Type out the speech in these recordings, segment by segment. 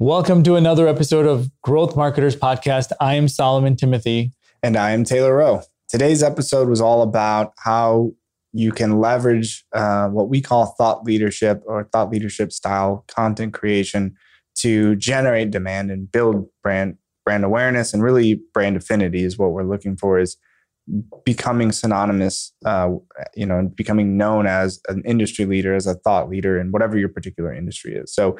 Welcome to another episode of Growth Marketers Podcast. I am Solomon Thimothy. And I am Taylor Rowe. Today's episode was all about how you can leverage uh, what we call thought leadership or thought leadership style content creation to generate demand and build brand brand awareness and really brand affinity is what we're looking for is becoming synonymous uh, you know and becoming known as an industry leader as a thought leader in whatever your particular industry is so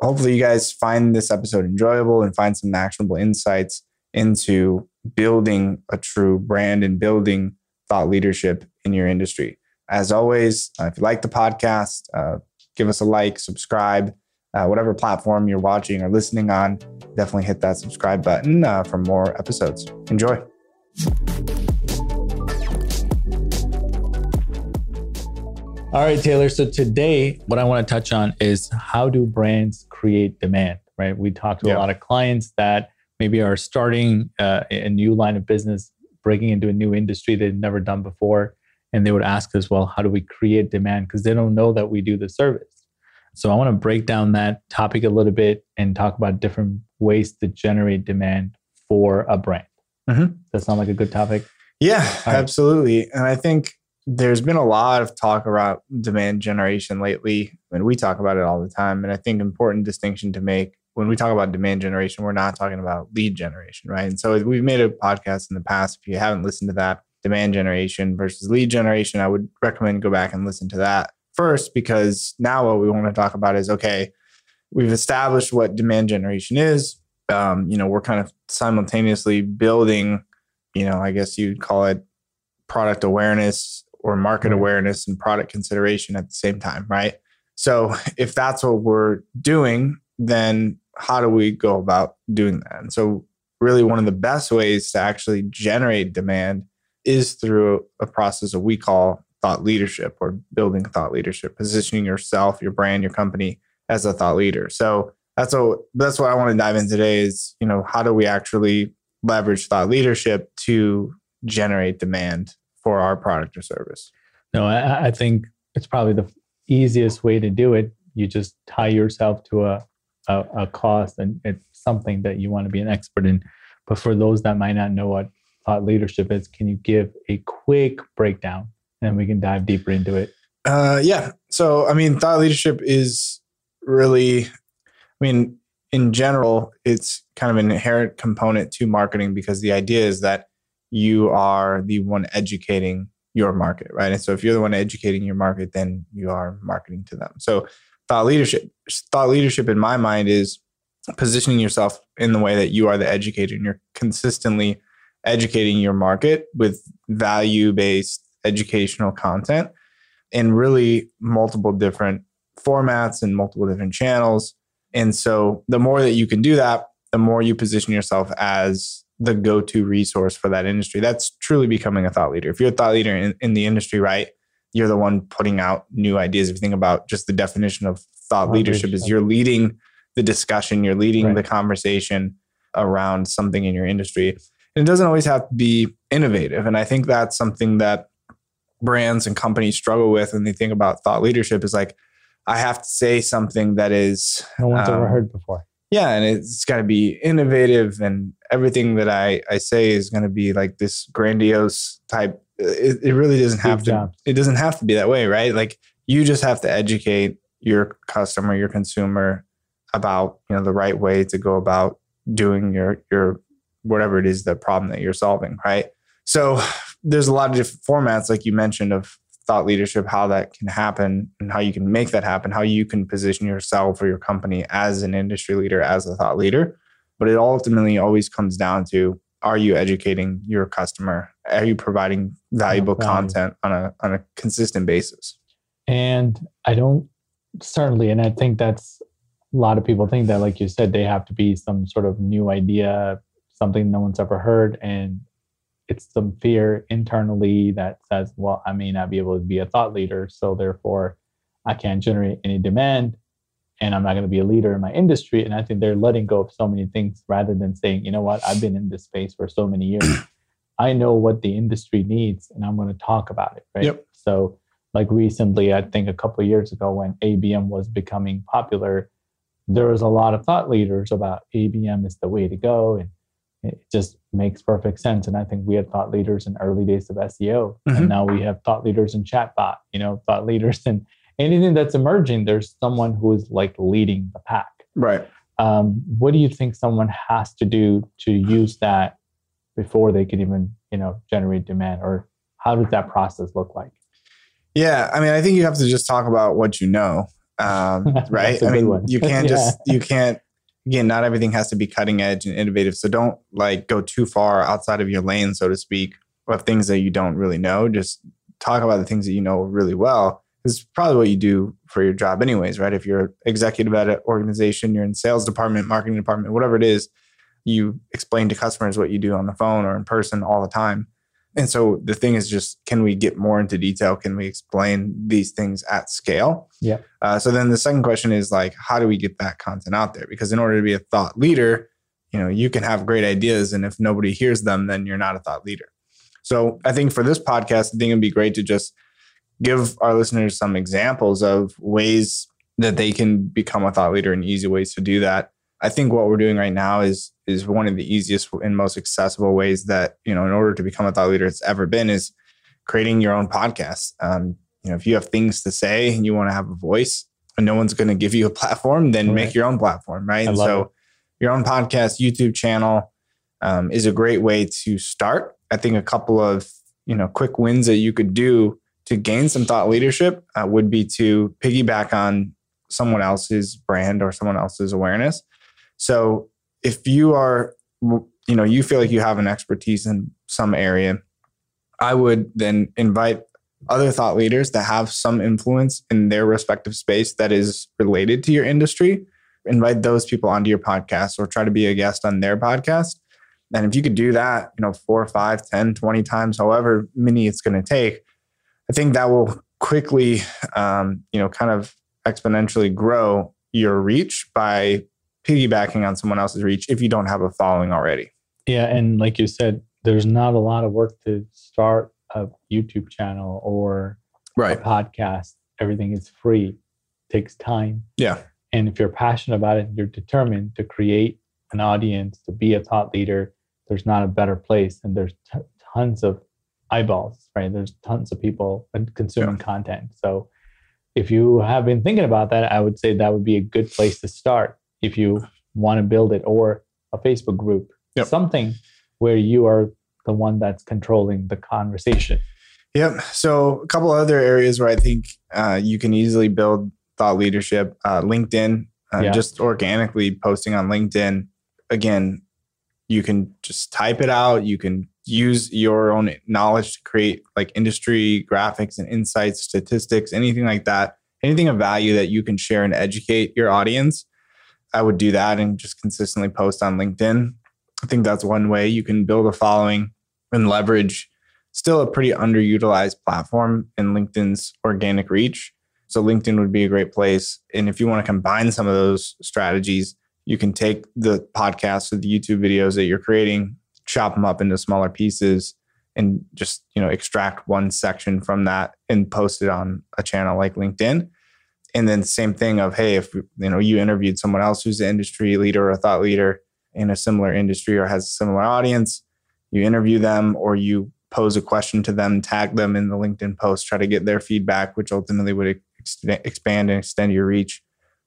hopefully you guys find this episode enjoyable and find some actionable insights into building a true brand and building thought leadership in your industry. As always uh, if you like the podcast uh, give us a like subscribe uh, whatever platform you're watching or listening on. Definitely hit that subscribe button uh, for more episodes. Enjoy All right, Taylor. So today, what I want to touch on is how do brands create demand, right? We talked to yeah. a lot of clients that maybe are starting uh, a new line of business, breaking into a new industry they've never done before. And they would ask us, well, how do we create demand? Because they don't know that we do the service. So I want to break down that topic a little bit and talk about different ways to generate demand for a brand. Mm-hmm. Does that sound like a good topic? Yeah, right. absolutely. And I think there's been a lot of talk about demand generation lately, and we talk about it all the time. And I think important distinction to make when we talk about demand generation, we're not talking about lead generation, right? And so we've made a podcast in the past. If you haven't listened to that, demand generation versus lead generation, I would recommend go back and listen to that first because now what we want to talk about is okay, we've established what demand generation is. Um, you know, we're kind of simultaneously building, you know, I guess you'd call it product awareness or market awareness and product consideration at the same time, right? So if that's what we're doing, then how do we go about doing that? And so, really, one of the best ways to actually generate demand is through a process that we call thought leadership or building thought leadership, positioning yourself, your brand, your company as a thought leader. So that's what that's what I want to dive in today is, you know, how do we actually leverage thought leadership to generate demand for our product or service. No, I, I think it's probably the easiest way to do it. You just tie yourself to a, a, a cost and it's something that you want to be an expert in. But for those that might not know what thought leadership is, can you give a quick breakdown and we can dive deeper into it? Uh, yeah. So, I mean, thought leadership is really, I mean, in general, it's kind of an inherent component to marketing because the idea is that you are the one educating your market, right? And so if you're the one educating your market, then you are marketing to them. So thought leadership, thought leadership in my mind is positioning yourself in the way that you are the educator and you're consistently educating your market with value based educational content in really multiple different formats and multiple different channels. And so the more that you can do that, the more you position yourself as the go-to resource for that industry. That's truly becoming a thought leader. If you're a thought leader in, in the industry, right, you're the one putting out new ideas. If you think about just the definition of thought leadership, is you're leading the discussion, you're leading right. the conversation around something in your industry. And it doesn't always have to be innovative. And I think that's something that brands and companies struggle with when they think about thought leadership is like, I have to say something that is no one's um, ever heard before yeah and it's got to be innovative and everything that i i say is going to be like this grandiose type it, it really doesn't have to it doesn't have to be that way right? Like you just have to educate your customer your consumer about you know the right way to go about doing your your whatever it is the problem that you're solving right? So there's a lot of different formats like you mentioned of thought leadership, how that can happen and how you can make that happen, how you can position yourself or your company as an industry leader, as a thought leader. But it ultimately always comes down to are you educating your customer? Are you providing valuable content on a on a consistent basis? And I don't certainly, and I think that's a lot of people think that, like you said, they have to be some sort of new idea, something no one's ever heard. And it's some fear internally that says, well, I may not be able to be a thought leader, so therefore I can't generate any demand and I'm not going to be a leader in my industry. And I think they're letting go of so many things rather than saying, you know what, I've been in this space for so many years. I know what the industry needs and I'm going to talk about it. Right. Yep. So like recently, I think a couple of years ago when ABM was becoming popular, there was a lot of thought leaders about ABM is the way to go. And it just makes perfect sense. And I think we had thought leaders in early days of SEO. Mhm. And now we have thought leaders in chatbot, you know, thought leaders in anything that's emerging. There's someone who is like leading the pack. Right. Um, what do you think someone has to do to use that before they can even, you know, generate demand? Or how does that process look like? Yeah, I mean, I think you have to just talk about what you know, um, right? I mean, one. you can't Yeah. just you can't again. Not everything has to be cutting edge and innovative. So don't like go too far outside of your lane, so to speak, of things that you don't really know. Just talk about the things that you know really well. It's probably what you do for your job, anyways, right? If you're executive at an organization, you're in sales department, marketing department, whatever it is, you explain to customers what you do on the phone or in person all the time. And so the thing is just, can we get more into detail? Can we explain these things at scale? Yeah. Uh, so then the second question is like, how do we get that content out there? Because in order to be a thought leader, you know, you can have great ideas, and if nobody hears them, then you're not a thought leader. So I think for this podcast, I think it'd be great to just give our listeners some examples of ways that they can become a thought leader and easy ways to do that. I think what we're doing right now is is one of the easiest and most accessible ways that you know in order to become a thought leader it's ever been is creating your own podcast. Um, you know, if you have things to say and you want to have a voice, and no one's going to give you a platform, then Right. make your own platform, right? And so it. your own podcast, YouTube channel um, is a great way to start. I think a couple of you know quick wins that you could do to gain some thought leadership uh, would be to piggyback on someone else's brand or someone else's awareness. So if you are, you know, you feel like you have an expertise in some area, I would then invite other thought leaders that have some influence in their respective space that is related to your industry. Invite those people onto your podcast or try to be a guest on their podcast. And if you could do that, you know, four, five, 10, 20 times, however many it's going to take, I think that will quickly, um, you know, kind of exponentially grow your reach by piggybacking on someone else's reach if you don't have a following already. Yeah, and like you said, there's not a lot of work to start a YouTube channel or a podcast. Everything is free. takes time. Yeah. And if you're passionate about it, you're determined to create an audience, to be a thought leader, there's not a better place. And there's t- tons of eyeballs, right? There's tons of people consuming content. So if you have been thinking about that, I would say that would be a good place to start if you want to build it or a Facebook group, Yep. something where you are the one that's controlling the conversation. Yep. So a couple other areas where I think uh, you can easily build thought leadership. Uh, LinkedIn, uh, Yeah. just organically posting on LinkedIn. Again, you can just type it out. You can use your own knowledge to create like industry graphics and insights, statistics, anything like that. Anything of value that you can share and educate your audience. I would do that and just consistently post on LinkedIn. I think that's one way you can build a following and leverage still a pretty underutilized platform in LinkedIn's organic reach. So LinkedIn would be a great place. And if you want to combine some of those strategies, you can take the podcasts or the YouTube videos that you're creating, chop them up into smaller pieces and just, you know, extract one section from that and post it on a channel like LinkedIn. And then same thing of, hey, if you know you interviewed someone else who's an industry leader or a thought leader in a similar industry or has a similar audience, you interview them or you pose a question to them, tag them in the LinkedIn post, try to get their feedback, which ultimately would ex- expand and extend your reach.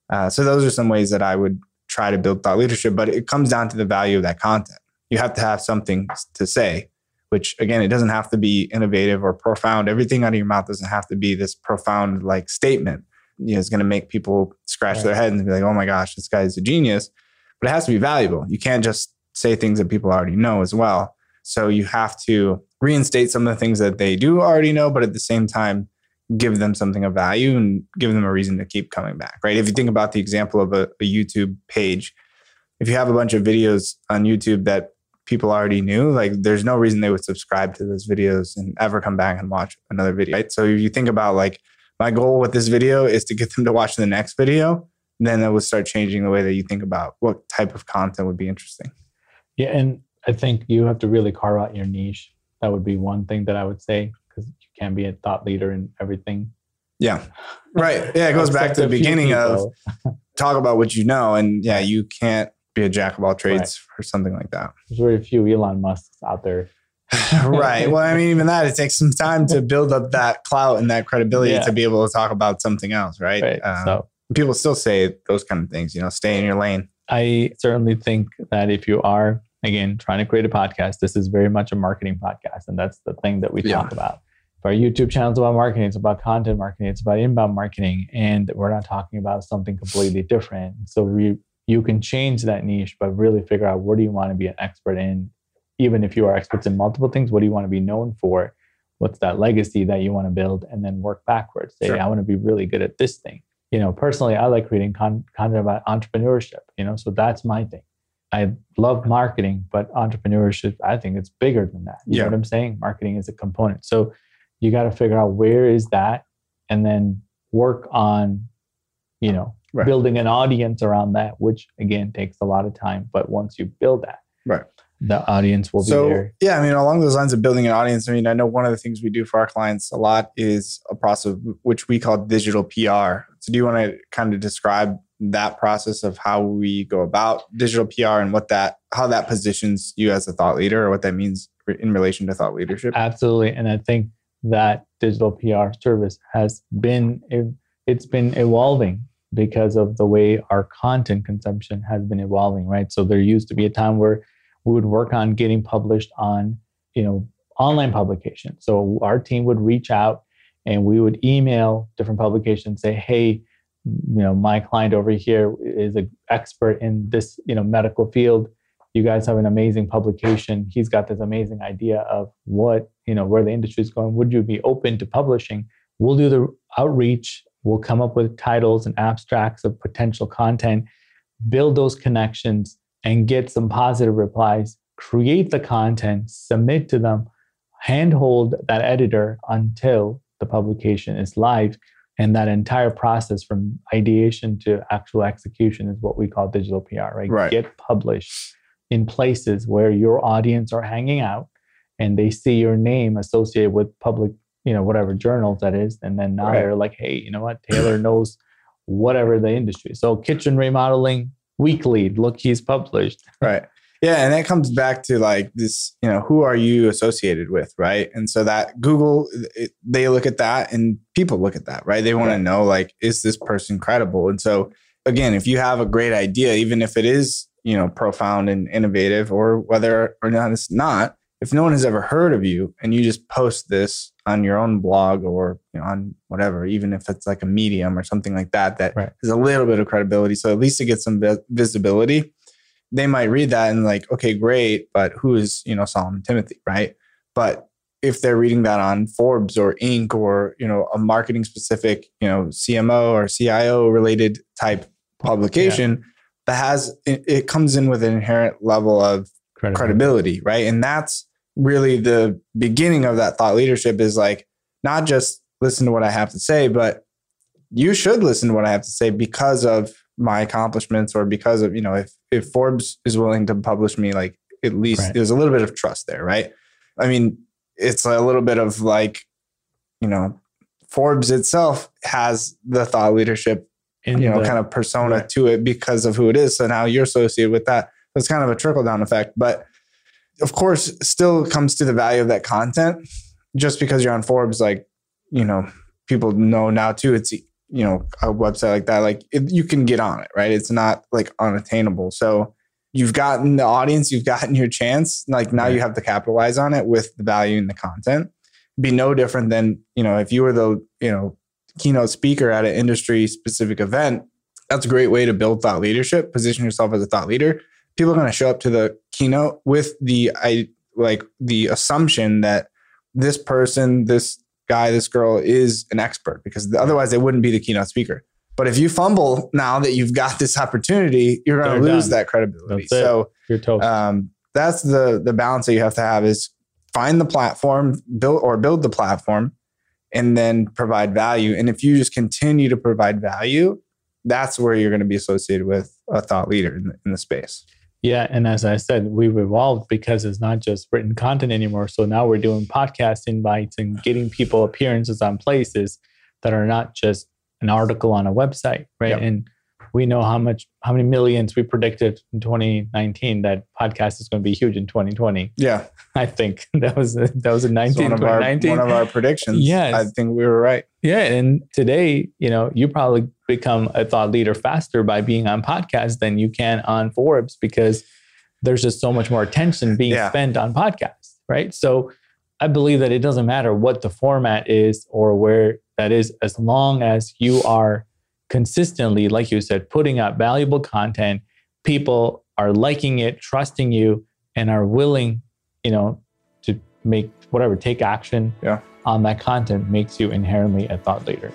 Uh, so those are some ways that I would try to build thought leadership, but it comes down to the value of that content. You have to have something to say, which again, it doesn't have to be innovative or profound. Everything out of your mouth doesn't have to be this profound like statement. You know, it's going to make people scratch Right. their head and be like, "Oh my gosh, this guy's a genius." But it has to be valuable. You can't just say things that people already know as well. So you have to reinstate some of the things that they do already know, but at the same time, give them something of value and give them a reason to keep coming back, right? If you think about the example of a, a YouTube page, if you have a bunch of videos on YouTube that people already knew, like there's no reason they would subscribe to those videos and ever come back and watch another video, right? So if you think about like, my goal with this video is to get them to watch the next video, then that would start changing the way that you think about what type of content would be interesting. Yeah, and I think you have to really carve out your niche. That would be one thing that I would say because you can't be a thought leader in everything. Yeah. Right. Yeah. It goes back to the beginning of talk about what you know. And yeah, you can't be a jack of all trades right. for something like that. There's very few Elon Musks out there. Right. Well, I mean, even that, it takes some time to build up that clout and that credibility yeah. to be able to talk about something else, right? right. Um, so people still say those kind of things, you know, stay in your lane. I certainly think that if you are, again, trying to create a podcast, this is very much a marketing podcast. And that's the thing that we yeah. talk about. If our YouTube channel is about marketing, it's about content marketing, it's about inbound marketing. And we're not talking about something completely different. So we, you can change that niche, but really figure out what do you want to be an expert in. Even if you are experts in multiple things, what do you want to be known for? What's that legacy that you want to build? And then work backwards. Say, sure. I want to be really good at this thing you know, personally, I like reading con- content about entrepreneurship, you know, so that's my thing. I love marketing, but entrepreneurship, I think it's bigger than that. You yeah. know what I'm saying? Marketing is a component. So you got to figure out where is that and then work on, you know, right. building an audience around that, which again takes a lot of time. But once you build that, right the audience will so, be there. Yeah, I mean, along those lines of building an audience, I mean, I know one of the things we do for our clients a lot is a process which we call digital PR. So, do you want to kind of describe that process of how we go about digital PR and what that, how that positions you as a thought leader or what that means in relation to thought leadership? Absolutely. And I think that digital PR service has been, it's been evolving because of the way our content consumption has been evolving, right? So, there used to be a time where we would work on getting published on you know online publication so our team would reach out and we would email different publications say hey you know my client over here is an expert in this you know medical field. You guys have an amazing publication. He's got this amazing idea of what you know where the industry is going. Would you be open to publishing? We'll do the outreach. We'll come up with titles and abstracts of potential content build those connections and get some positive replies, create the content, submit to them, handhold that editor until the publication is live. And that entire process from ideation to actual execution is what we call digital PR, right? right. Get published in places where your audience are hanging out and they see your name associated with public, you know, whatever journals that is. And then now right. they're like, hey, you know what? Taylor knows whatever the industry. So kitchen remodeling, weekly. Look, he's published. Right. Yeah, and that comes back to like this, you know, who are you associated with, right? And so that Google, it, they look at that, and people look at that, right? They want right. to know like, is this person credible? And so again, if you have a great idea, even if it is, you know, profound and innovative, or whether or not it's not, if no one has ever heard of you and you just post this on your own blog or you know, on whatever, even if it's like a medium or something like that, that right. has a little bit of credibility. So at least it gets some visibility. They might read that and like, okay, great, but who is you know Solomon Thimothy, right? But if they're reading that on Forbes or Inc. or you know a marketing specific, you know CMO or CIO related type publication, yeah. that has it, it comes in with an inherent level of credibility. credibility, right? And that's really the beginning of that thought leadership is like not just listen to what I have to say, but you should listen to what I have to say because of my accomplishments or because of, you know, if if Forbes is willing to publish me, like at least right. there's a little bit of trust there, right? I mean, it's a little bit of like, you know, Forbes itself has the thought leadership, In you know, the, kind of persona right. to it because of who it is. So now you're associated with that. It's kind of a trickle down effect. But of course, still comes to the value of that content. Just because you're on Forbes, like, you know, people know now too, it's, you know, a website like that, like it, you can get on it, right? It's not like unattainable. So you've gotten the audience, you've gotten your chance. Like now right. you have to capitalize on it with the value in the content. Be no different than, you know, if you were the, you know, keynote speaker at an industry specific event, that's a great way to build thought leadership, position yourself as a thought leader people are going to show up to the keynote with the I like the assumption that this person, this guy, this girl is an expert because otherwise they wouldn't be the keynote speaker. But if you fumble now that you've got this opportunity, you're going to lose done. that credibility. That's so you're toast. Um, that's the the balance that you have to have is find the platform, build or build the platform, and then provide value. And if you just continue to provide value, that's where you're going to be associated with a thought leader in the, in the space. Yeah, and as I said, we've evolved because it's not just written content anymore. So now we're doing podcast invites and getting people appearances on places that are not just an article on a website, right? Yep. And we know how much how many millions we predicted in 2019 that podcast is going to be huge in 2020 Yeah. i think that was a, that was a 19 It's one of our one of our predictions. Yeah, I think we were right. yeah and today you know you probably become a thought leader faster by being on podcasts than you can on forbes because there's just so much more attention being Yeah. spent on podcasts right so i believe that it doesn't matter what the format is or where that is as long as you are consistently like you said putting out valuable content people are liking it trusting you and are willing you know to make whatever take action Yeah. on that content makes you inherently a thought leader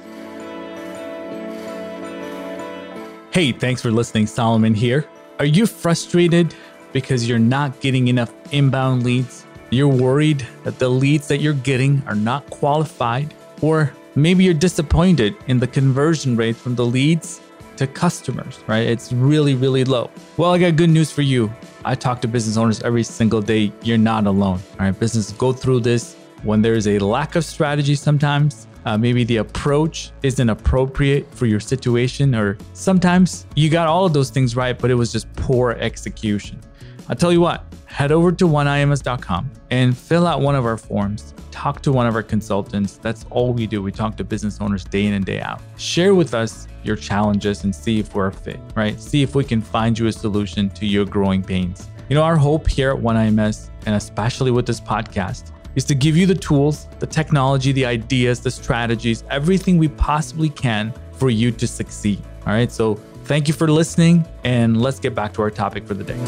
Hey, thanks for listening. Solomon here. Are you frustrated because you're not getting enough inbound leads? You're worried that the leads that you're getting are not qualified? Or maybe you're disappointed in the conversion rate from the leads to customers, right? It's really, really low. Well, I got good news for you. I talk to business owners every single day. You're not alone. All right, businesses go through this when there's a lack of strategy sometimes. Uh, maybe the approach isn't appropriate for your situation, or sometimes you got all of those things right, but it was just poor execution. I'll tell you what, head over to oneims.com and fill out one of our forms. Talk to one of our consultants. That's all we do. We talk to business owners day in and day out. Share with us your challenges and see if we're a fit, right? See if we can find you a solution to your growing pains. You know, our hope here at OneIMS, and especially with this podcast, is to give you the tools, the technology, the ideas, the strategies, everything we possibly can for you to succeed. All right. So thank you for listening, and let's get back to our topic for the day.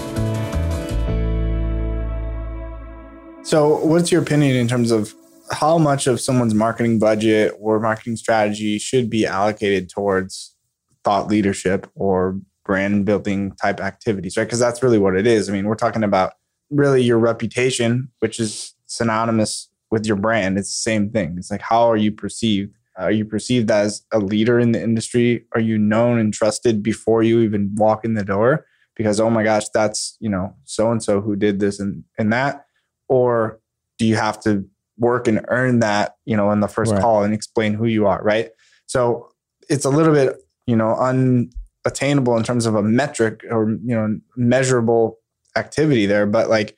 So, what's your opinion in terms of how much of someone's marketing budget or marketing strategy should be allocated towards thought leadership or brand building type activities, right? Because that's really what it is. I mean, we're talking about really your reputation, which is synonymous with your brand. It's the same thing. It's like, how are you perceived? Are you perceived as a leader in the industry? Are you known and trusted before you even walk in the door? Because, oh my gosh, that's, you know, so and so who did this and, and that or do you have to work and earn that you know in the first Right. call and explain who you are right so it's a little bit you know unattainable in terms of a metric or you know measurable activity there but like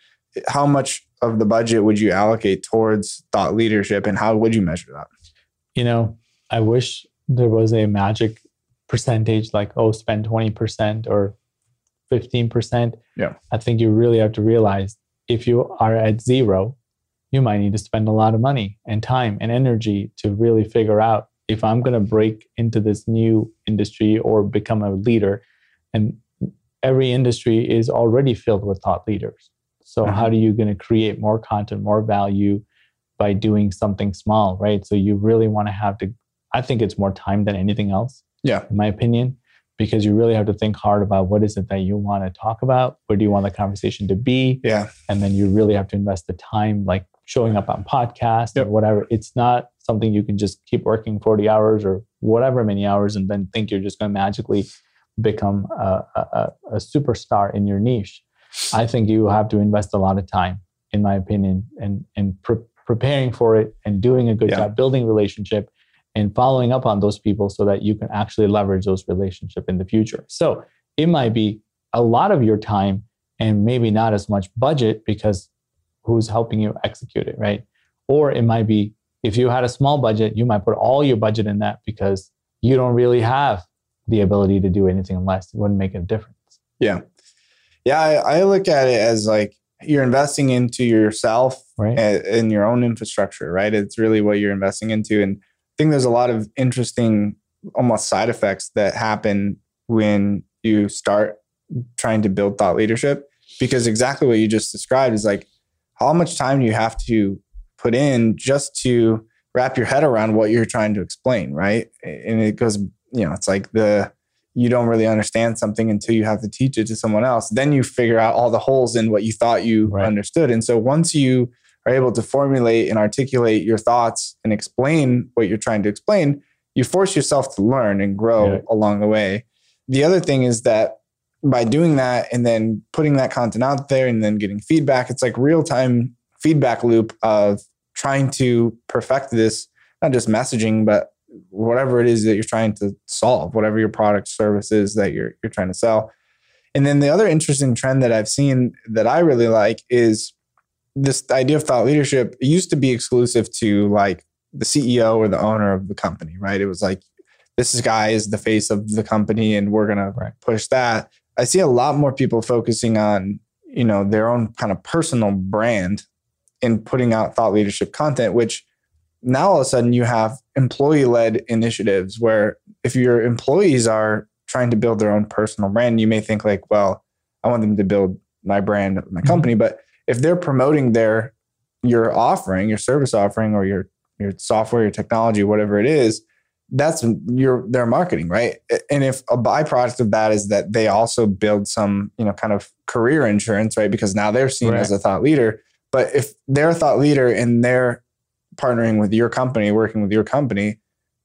how much of the budget would you allocate towards thought leadership and how would you measure that You know, I wish there was a magic percentage like, oh, spend 20% or 15%. Yeah. I think you really have to realize if you are at zero, you might need to spend a lot of money and time and energy to really figure out if I'm going to break into this new industry or become a leader. And every industry is already filled with thought leaders. So, Mhm. how are you going to create more content, more value by doing something small, right? So, you really want to have to, I think it's more time than anything else yeah in my opinion, because you really have to think hard about what is it that you want to talk about? Where do you want the conversation to be? yeah And then you really have to invest the time, like showing up on podcasts Yep. or whatever. It's not something you can just keep working 40 hours or whatever many hours and then think you're just going to magically become a, a- a superstar in your niche. I think you have to invest a lot of time, in my opinion, and, and pre- preparing for it and doing a good Yeah. job building relationship and following up on those people so that you can actually leverage those relationship in the future. So it might be a lot of your time and maybe not as much budget because who's helping you execute it, right? Or it might be if you had a small budget, you might put all your budget in that because you don't really have the ability to do anything less. It wouldn't make a difference. yeah yeah I, I look at it as like you're investing into yourself Right. a- in your own infrastructure, right? It's really what you're investing into. And I think there's a lot of interesting, almost side effects that happen when you start trying to build thought leadership. Because exactly what you just described is like, how much time you have to put in just to wrap your head around what you're trying to explain, right? And it goes, you know, it's like the, you don't really understand something until you have to teach it to someone else. Then you figure out all the holes in what you thought you Right. understood. And so once you are able to formulate and articulate your thoughts and explain what you're trying to explain, you force yourself to learn and grow Yeah. along the way. The other thing is that by doing that and then putting that content out there and then getting feedback, it's like real time feedback loop of trying to perfect this, not just messaging, but whatever it is that you're trying to solve, whatever your product service is that you're you're trying to sell. And then the other interesting trend that I've seen that I really like is this idea of thought leadership. It used to be exclusive to like the CEO or the owner of the company, right? It was like this guy is the face of the company and we're going Right. to push that. I see a lot more people focusing on, you know, their own kind of personal brand in putting out thought leadership content, which now all of a sudden you have employee led initiatives where if your employees are trying to build their own personal brand, you may think like, well, I want them to build my brand, my Mhm. company. But if they're promoting their your offering, your service offering, or your your software, your technology, whatever it is, that's your their marketing, right? And if a byproduct of that is that they also build some, you know, kind of career insurance, right? Because now they're seen Right. as a thought leader. But if they're a thought leader and they're partnering with your company, working with your company,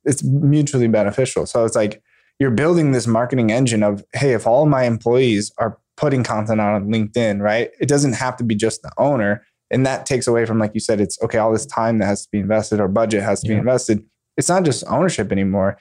it's mutually beneficial. So it's like you're building this marketing engine of, hey, if all my employees are putting content out on LinkedIn, right? It doesn't have to be just the owner. And that takes away from, like you said, it's okay, all this time that has to be invested or budget has to be invested. It's not just ownership anymore.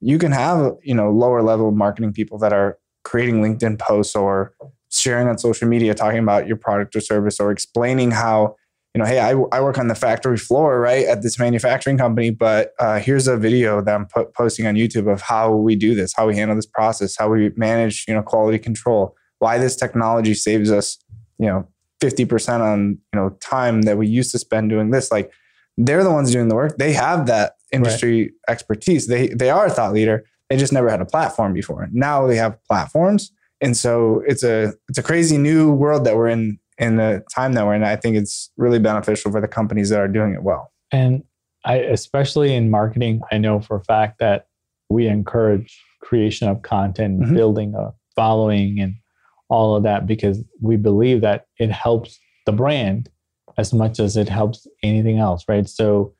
You can have, you know, lower level marketing people that are creating LinkedIn posts or sharing on social media, talking about your product or service or explaining how, you know, hey, I, I work on the factory floor, right, at this manufacturing company, but uh, here's a video that I'm po- posting on YouTube of how we do this, how we handle this process, how we manage, you know, quality control, why this technology saves us, you know, 50% on, you know, time that we used to spend doing this. Like they're the ones doing the work. They have that industry expertise. They they are a thought leader. They just never had a platform before. Now they have platforms. And so it's a it's a crazy new world that we're in in the time that we're in. I think it's really beneficial for the companies that are doing it well. And I, especially in marketing, I know for a fact that we encourage creation of content, Mhm. building a following, and all of that because we believe that it helps the brand as much as it helps anything else, right? So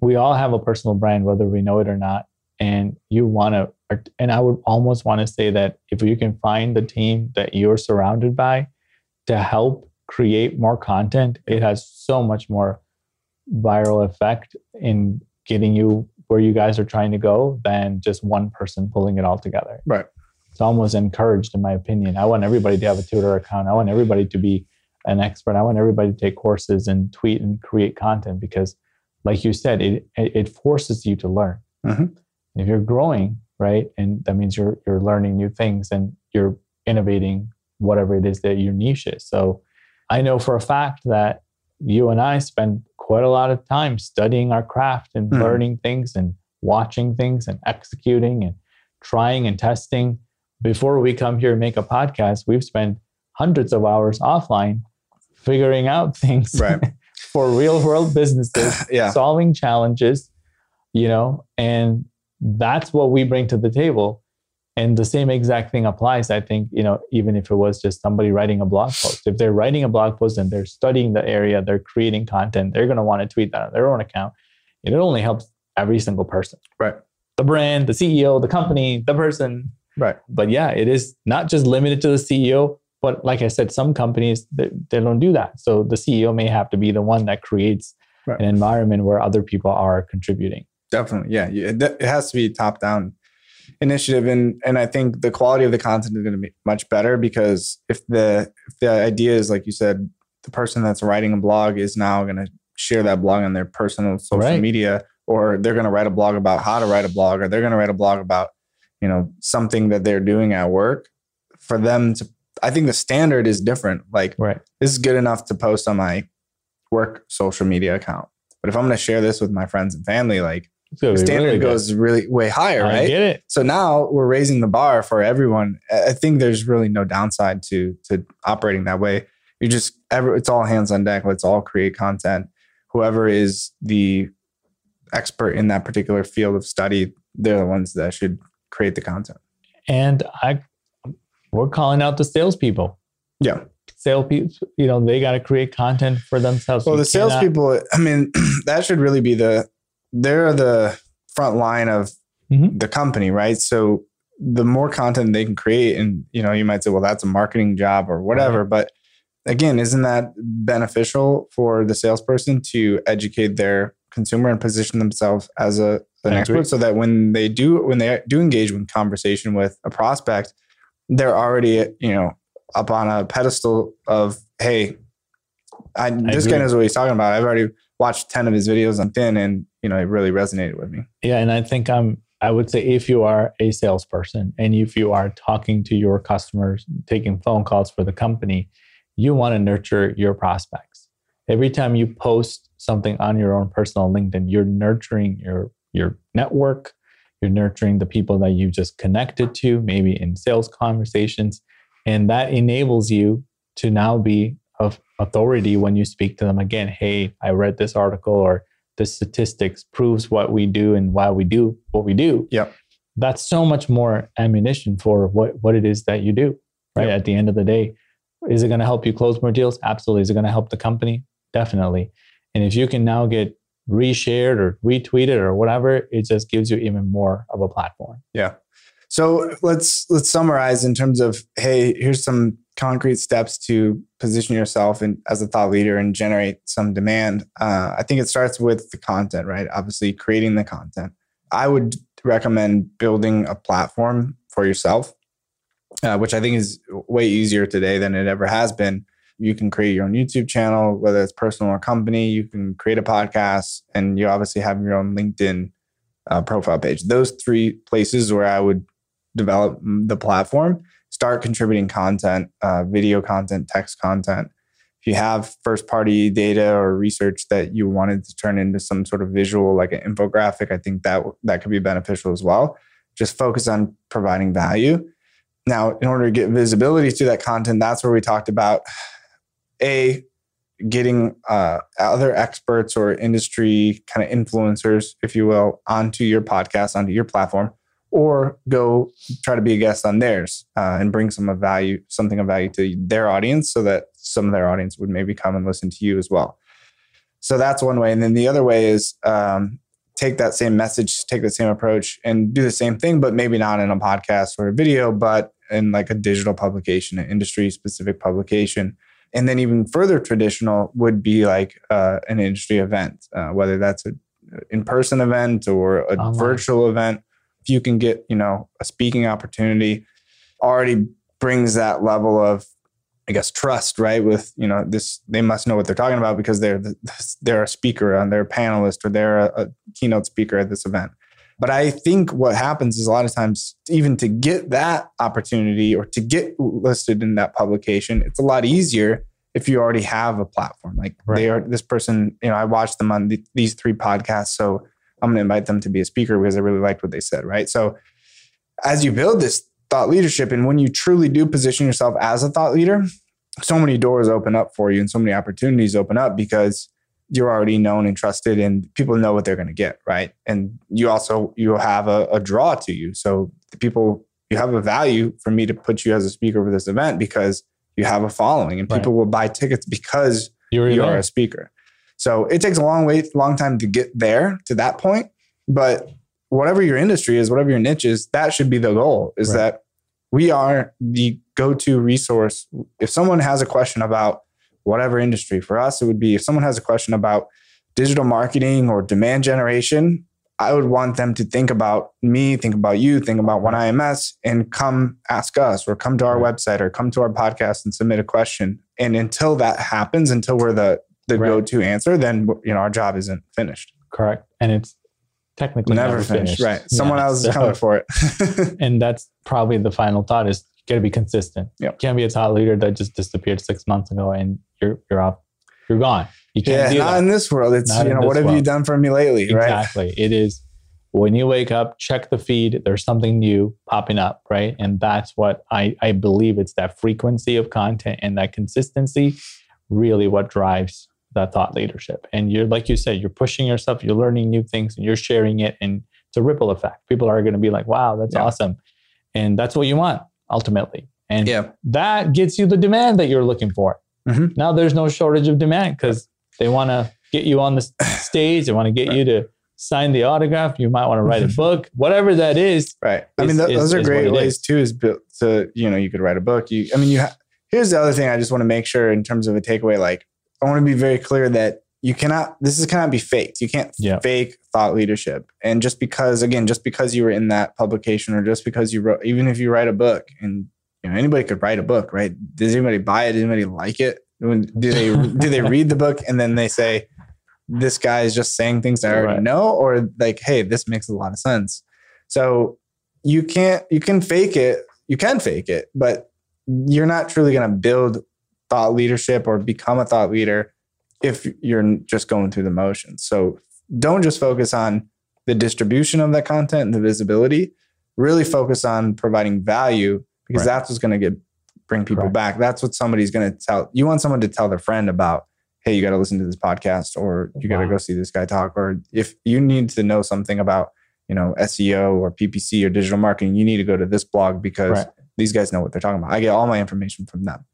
we all have a personal brand, whether we know it or not. And you want to, and I would almost want to say that if you can find the team that you're surrounded by to help create more content, it has so much more viral effect in getting you where you guys are trying to go than just one person pulling it all together. Right. It's almost encouraged, in my opinion. I want everybody to have a Twitter account. I want everybody to be an expert. I want everybody to take courses and tweet and create content because, like you said, it it forces you to learn. Mhm. If you're growing, right, and that means you're you're learning new things and you're innovating whatever it is that your niche is. So, I know for a fact that you and I spend quite a lot of time studying our craft and Mhm. learning things and watching things and executing and trying and testing. Before we come here and make a podcast, we've spent hundreds of hours offline figuring out things Right. for real world businesses, Yeah. solving challenges, you know, and that's what we bring to the table. And the same exact thing applies, I think, you know, even if it was just somebody writing a blog post. If they're writing a blog post and they're studying the area, they're creating content, they're going to want to tweet that on their own account. It only helps every single person. Right. The brand, the CEO, the company, the person. Right. But yeah, it is not just limited to the CEO. But like I said, some companies they, they don't do that. So the CEO may have to be the one that creates Right. an environment where other people are contributing. Definitely. Yeah. It, it has to be top down initiative. And, and I think the quality of the content is going to be much better because if the, if the idea is, like you said, the person that's writing a blog is now going to share that blog on their personal social Right. media, or they're going to write a blog about how to write a blog, or they're going to write a blog about, you know, something that they're doing at work for them to, I think the standard is different. Like Right. this is good enough to post on my work social media account. But if I'm going to share this with my friends and family, like the standard really goes really way higher, I right? get it. So now we're raising the bar for everyone. I think there's really no downside to to operating that way. You just ever it's all hands on deck. Let's all create content. Whoever is the expert in that particular field of study, they're the ones that should create the content. And I, we're calling out the salespeople. Yeah. Salespeople, you know, they got to create content for themselves. Well, You the cannot- salespeople, I mean, that should really be the they're the front line of Mhm. the company, right? So the more content they can create, and you know, you might say, well, that's a marketing job or whatever. But again, isn't that beneficial for the salesperson to educate their consumer and position themselves as a, an I expert agree. so that when they do when they do engage in conversation with a prospect they're already you know up on a pedestal of hey I, this guy knows what he's talking about i've already watched 10 of his videos on thin and you know it really resonated with me Yeah, and I think I'm. I would say if you are a salesperson and if you are talking to your customers, taking phone calls for the company, you want to nurture your prospects. Every time you post something on your own personal LinkedIn, you're nurturing your your network. You're nurturing the people that you just connected to, maybe in sales conversations, and that enables you to now be of authority when you speak to them again. Hey, I read this article or the statistics proves what we do and why we do what we do. yeah That's so much more ammunition for what, what it is that you do, right? Yep. At the end of the day, is it going to help you close more deals? Absolutely. Is it going to help the company? Definitely. And if you can now get reshared or retweeted or whatever, it just gives you even more of a platform. Yeah. So let's let's summarize in terms of hey, here's some concrete steps to position yourself in, as a thought leader and generate some demand. Uh, I think it starts with the content, right? Obviously, creating the content. I would recommend building a platform for yourself, uh, which I think is way easier today than it ever has been. You can create your own YouTube channel, whether it's personal or company. You can create a podcast, and you obviously have your own LinkedIn uh, profile page. Those three places where I would develop the platform, start contributing content, uh, video content, text content. If you have first party data or research that you wanted to turn into some sort of visual, like an infographic, I think that that could be beneficial as well. Just focus on providing value. Now, in order to get visibility to that content, that's where we talked about a getting uh, other experts or industry kind of influencers, if you will, onto your podcast, onto your platform, or go try to be a guest on theirs uh, and bring some of value, something of value to their audience, so that some of their audience would maybe come and listen to you as well. So that's one way, and then the other way is um, take that same message, take the same approach, and do the same thing, but maybe not in a podcast or a video, but in like a digital publication, an industry specific publication and then even further traditional would be like uh, an industry event, uh, whether that's an in-person event or a virtual event. If you can get, you know, a speaking opportunity, already brings that level of, I guess, trust, right? With you know, this they must know what they're talking about because they're they're a speaker and they're a panelist or they're a, a keynote speaker at this event. But I think what happens is a lot of times, even to get that opportunity or to get listed in that publication, it's a lot easier if you already have a platform. Like they are this person, you know, I watched them on the, these three podcasts, so I'm going to invite them to be a speaker because I really liked what they said, right? So as you build this thought leadership, and when you truly do position yourself as a thought leader, so many doors open up for you and so many opportunities open up because you're already known and trusted and people know what they're going to get right and you also you have a, a draw to you so the people you have a value for me to put you as a speaker for this event because you have a following and people will buy tickets because You're you there. are a speaker so it takes a long way long time to get there to that point but whatever your industry is whatever your niche is that should be the goal is Right. that we are the go-to resource. If someone has a question about whatever industry for us it would be if someone has a question about digital marketing or demand generation i would want them to think about me think about you think about OneIMS and come ask us or come to our website or come to our podcast and submit a question. And until that happens until we're the the Right. go-to answer then you know our job isn't finished Correct. And it's technically never, never, finished. right someone Yeah, else so- is coming for it and that's probably the final thought is you got to be consistent. Yep. You can't be a thought leader that just disappeared six months ago and you're you're off, you're gone. You can't yeah do not that. in this world it's Not you know what have you done for me lately right Exactly. It is when you wake up, check the feed. There's something new popping up, right? And that's what I I believe it's that frequency of content and that consistency, really what drives that thought leadership. And you're like you said, you're pushing yourself, you're learning new things, and you're sharing it, and it's a ripple effect. People are going to be like, "Wow, that's Yeah. awesome," and that's what you want ultimately. And yeah that gets you the demand that you're looking for. Mhm. Now there's no shortage of demand because they want to get you on the stage. They want to get you to sign the autograph. You might want to write a book, whatever that is. Right. I mean, th- is- those are is great ways is. too. Is built to you know you could write a book. You, I mean, you. Ha- Here's the other thing. I just want to make sure in terms of a takeaway. Like, I want to be very clear that you cannot this is cannot be faked. You can't Yeah. fake thought leadership. And just because again just because you were in that publication or just because you wrote even if you write a book and you know anybody could write a book right? Does anybody buy it? Does anybody like it? When- do they do they read the book and then they say this guy is just saying things i already Right. know or like hey this makes a lot of sense. So you can't you can fake it you can fake it but you're not truly going to build thought leadership or become a thought leader if you're just going through the motions. So don't just focus on the distribution of that content and the visibility. Really focus on providing value because Right. that's what's going to get bring people Correct. back. That's what somebody's going to tell. You want someone to tell their friend about, hey, you got to listen to this podcast or you got to go see this guy talk. Or if you need to know something about, you know, SEO or PPC or digital marketing, you need to go to this blog because Right. these guys know what they're talking about. I get all my information from them.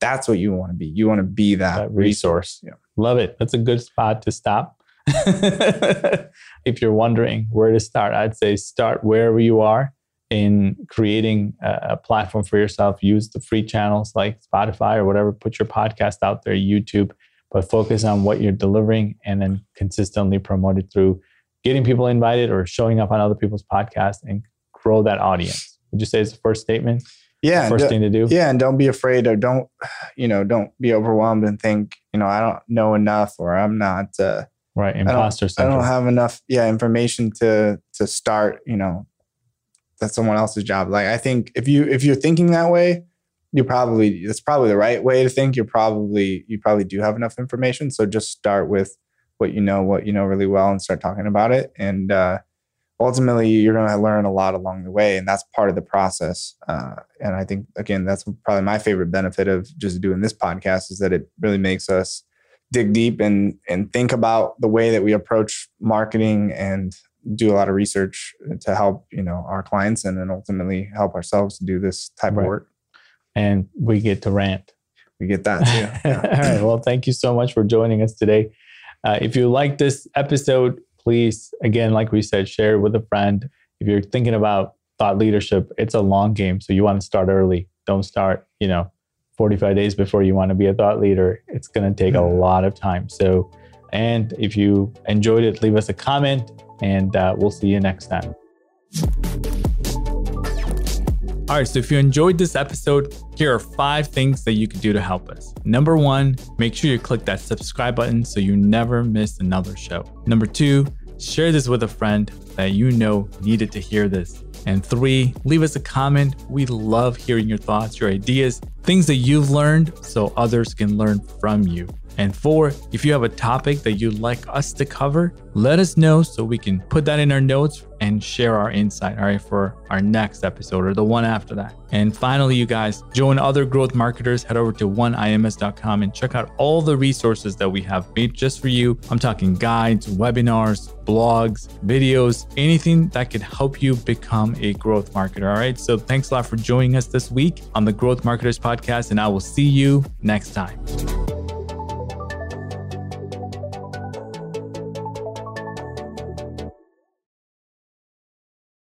That's what you want to be. You want to be that, that resource. Yeah. Love it. That's a good spot to stop. if you're wondering where to start, I'd say start wherever you are in creating a, a platform for yourself. Use the free channels like Spotify or whatever. Put your podcast out there, YouTube, but focus on what you're delivering and then consistently promote it through getting people invited or showing up on other people's podcasts and grow that audience. Would you say it's the first statement? Yeah. first thing to do? yeah. And don't be afraid or don't, you know, don't be overwhelmed and think, you know, I don't know enough or I'm not, uh, Right. don't- Imposter I syndrome. don't have enough, yeah, information to, to start, you know, that's someone else's job. Like, I think if you, if you're thinking that way, you probably, that's probably the right way to think. You're probably, you probably do have enough information. So just start with what you know, what you know really well and start talking about it. And, uh, ultimately you're going to learn a lot along the way and that's part of the process uh, and i think again that's probably my favorite benefit of just doing this podcast is that it really makes us dig deep and and think about the way that we approach marketing and do a lot of research to help you know our clients and then ultimately help ourselves to do this type Right. of work and we get to rant. we get that too All right. Well, thank you so much for joining us today. Uh, if you like this episode, please, again, like we said, share it with a friend. If you're thinking about thought leadership, it's a long game. So you want to start early. Don't start, you know, 45 days before you want to be a thought leader. It's going to take a Mhm. lot of time. So, and if you enjoyed it, leave us a comment and uh, we'll see you next time. All right, so if you enjoyed this episode, here are five things that you can do to help us. Number one, make sure you click that subscribe button so you never miss another show. Number two, share this with a friend that you know needed to hear this. And three, leave us a comment. We love hearing your thoughts, your ideas, things that you've learned so others can learn from you. And four, if you have a topic that you'd like us to cover, let us know so we can put that in our notes and share our insight, all right, for our next episode or the one after that. And finally, you guys, join other growth marketers, head over to oneims.com and check out all the resources that we have made just for you. I'm talking guides, webinars, blogs, videos, anything that could help you become a growth marketer, all right? So thanks a lot for joining us this week on the Growth Marketers Podcast, and I will see you next time.